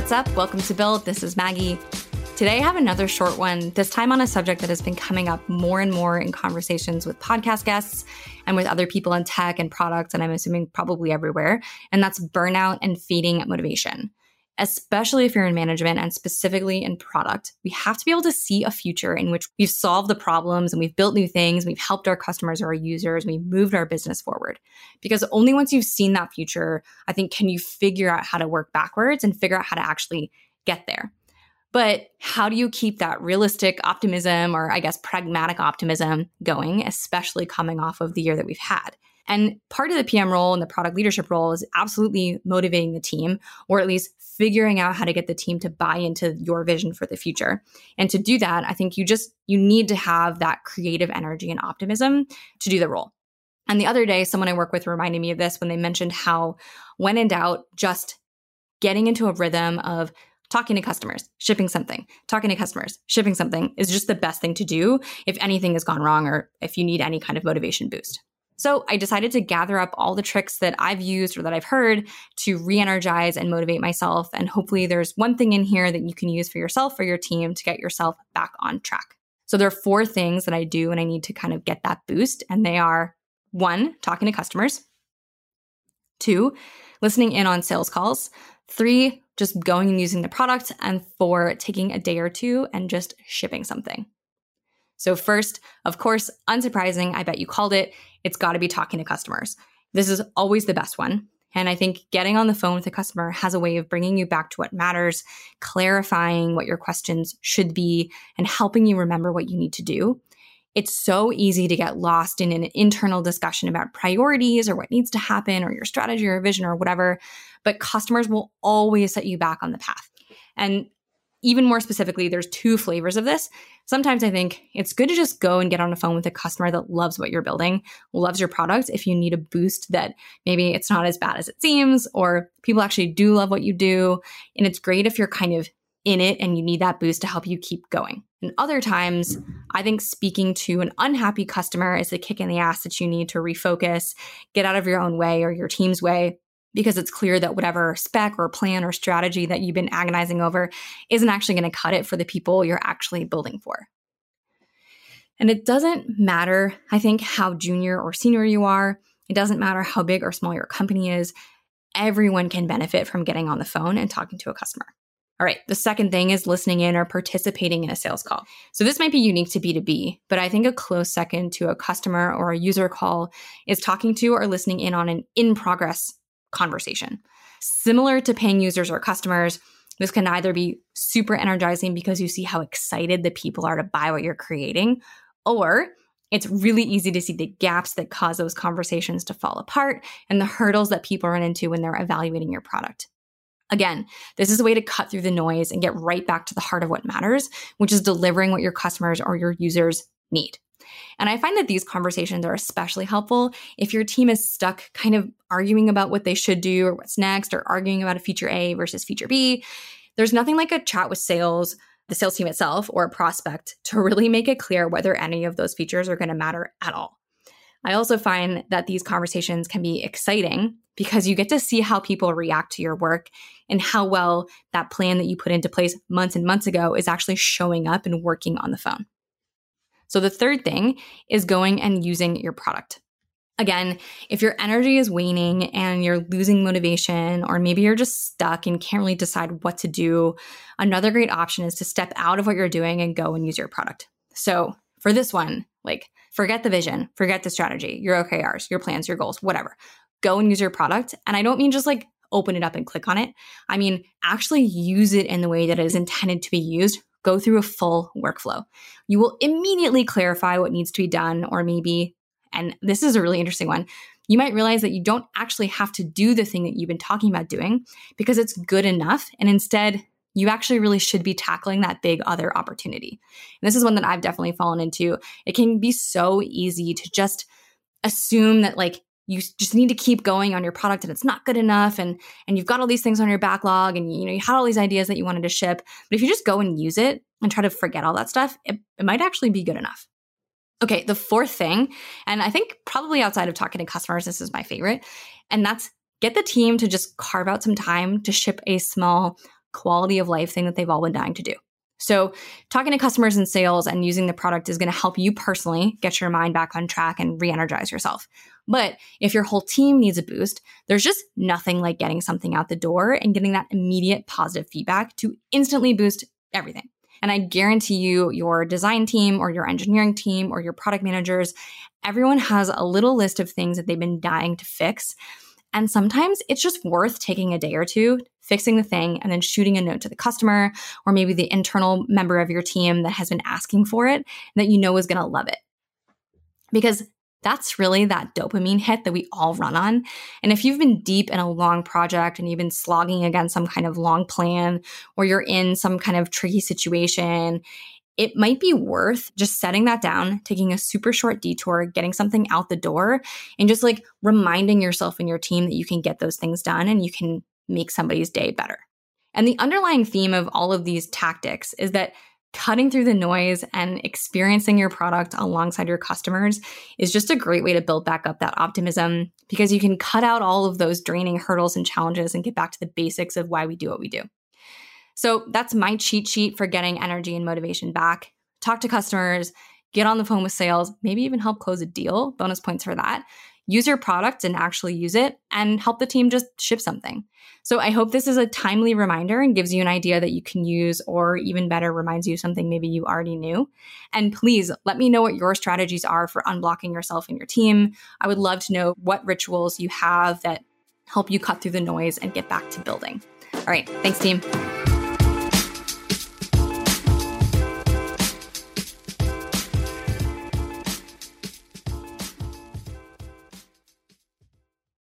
What's up? Welcome to Build. This is Maggie. Today, I have another short one, this time on a subject that has been coming up more and more in conversations with podcast guests and with other people in tech and products, and I'm assuming probably everywhere. And that's burnout and feeding motivation especially if you're in management and specifically in product, we have to be able to see a future in which we've solved the problems and we've built new things, we've helped our customers or our users, we've moved our business forward. Because only once you've seen that future, I think, can you figure out how to work backwards and figure out how to actually get there. But how do you keep that realistic optimism or I guess pragmatic optimism going, especially coming off of the year that we've had? And part of the PM role and the product leadership role is absolutely motivating the team, or at least figuring out how to get the team to buy into your vision for the future. And to do that, I think you just you need to have that creative energy and optimism to do the role. And the other day, someone I work with reminded me of this when they mentioned how, when in doubt, just getting into a rhythm of talking to customers, shipping something, talking to customers, shipping something is just the best thing to do if anything has gone wrong or if you need any kind of motivation boost. So I decided to gather up all the tricks that I've used or that I've heard to re energize and motivate myself. And hopefully, there's one thing in here that you can use for yourself or your team to get yourself back on track. So there are four things that I do and I need to kind of get that boost. And they are one, talking to customers, two, listening in on sales calls, three, just going and using the product, and four, taking a day or two and just shipping something. So, first, of course, unsurprising, I bet you called it, it's got to be talking to customers. This is always the best one. And I think getting on the phone with a customer has a way of bringing you back to what matters, clarifying what your questions should be, and helping you remember what you need to do. It's so easy to get lost in an internal discussion about priorities or what needs to happen or your strategy or vision or whatever, but customers will always set you back on the path. And even more specifically, there's two flavors of this. Sometimes I think it's good to just go and get on the phone with a customer that loves what you're building, loves your product. If you need a boost that maybe it's not as bad as it seems, or people actually do love what you do. And it's great if you're kind of in it and you need that boost to help you keep going. And other times, I think speaking to an unhappy customer is the kick in the ass that you need to refocus, get out of your own way or your team's way, because it's clear that whatever spec or plan or strategy that you've been agonizing over isn't actually going to cut it for the people you're actually building for. And it doesn't matter, I think, how junior or senior you are. It doesn't matter how big or small your company is. Everyone can benefit from getting on the phone and talking to a customer. All right, the second thing is listening in or participating in a sales call. So this might be unique to B2B, but I think a close second to a customer or a user call is talking to or listening in on an in progress conversation. Similar to paying users or customers, this can either be super energizing because you see how excited the people are to buy what you're creating, or it's really easy to see the gaps that cause those conversations to fall apart and the hurdles that people run into when they're evaluating your product. Again, this is a way to cut through the noise and get right back to the heart of what matters, which is delivering what your customers or your users need. And I find that these conversations are especially helpful if your team is stuck kind of arguing about what they should do or what's next, or arguing about a feature A versus feature B. There's nothing like a chat with sales, the sales team itself, or a prospect to really make it clear whether any of those features are going to matter at all. I also find that these conversations can be exciting because you get to see how people react to your work and how well that plan that you put into place months and months ago is actually showing up and working on the phone. So the third thing is going and using your product. Again, if your energy is waning and you're losing motivation, or maybe you're just stuck and can't really decide what to do, another great option is to step out of what you're doing and go and use your product. So for this one, like forget the vision, forget the strategy, your OKRs, your plans, your goals, whatever. Go and use your product. And I don't mean just like open it up and click on it. I mean, actually use it in the way that it is intended to be used go through a full workflow. You will immediately clarify what needs to be done, or maybe, and this is a really interesting one, you might realize that you don't actually have to do the thing that you've been talking about doing because it's good enough. And instead, you actually really should be tackling that big other opportunity. And this is one that I've definitely fallen into. It can be so easy to just assume that, like, you just need to keep going on your product and it's not good enough and and you've got all these things on your backlog and you know you had all these ideas that you wanted to ship but if you just go and use it and try to forget all that stuff it, it might actually be good enough okay the fourth thing and i think probably outside of talking to customers this is my favorite and that's get the team to just carve out some time to ship a small quality of life thing that they've all been dying to do. So, talking to customers and sales and using the product is going to help you personally get your mind back on track and re energize yourself. But if your whole team needs a boost, there's just nothing like getting something out the door and getting that immediate positive feedback to instantly boost everything. And I guarantee you, your design team or your engineering team or your product managers, everyone has a little list of things that they've been dying to fix. And sometimes it's just worth taking a day or two, fixing the thing, and then shooting a note to the customer or maybe the internal member of your team that has been asking for it that you know is going to love it. Because that's really that dopamine hit that we all run on. And if you've been deep in a long project and you've been slogging against some kind of long plan or you're in some kind of tricky situation, it might be worth just setting that down, taking a super short detour, getting something out the door, and just like reminding yourself and your team that you can get those things done and you can make somebody's day better. And the underlying theme of all of these tactics is that cutting through the noise and experiencing your product alongside your customers is just a great way to build back up that optimism because you can cut out all of those draining hurdles and challenges and get back to the basics of why we do what we do. So that's my cheat sheet for getting energy and motivation back. Talk to customers, get on the phone with sales, maybe even help close a deal, bonus points for that use your product and actually use it and help the team just ship something. So I hope this is a timely reminder and gives you an idea that you can use, or even better, reminds you something maybe you already knew. And please let me know what your strategies are for unblocking yourself and your team. I would love to know what rituals you have that help you cut through the noise and get back to building. All right. Thanks, team.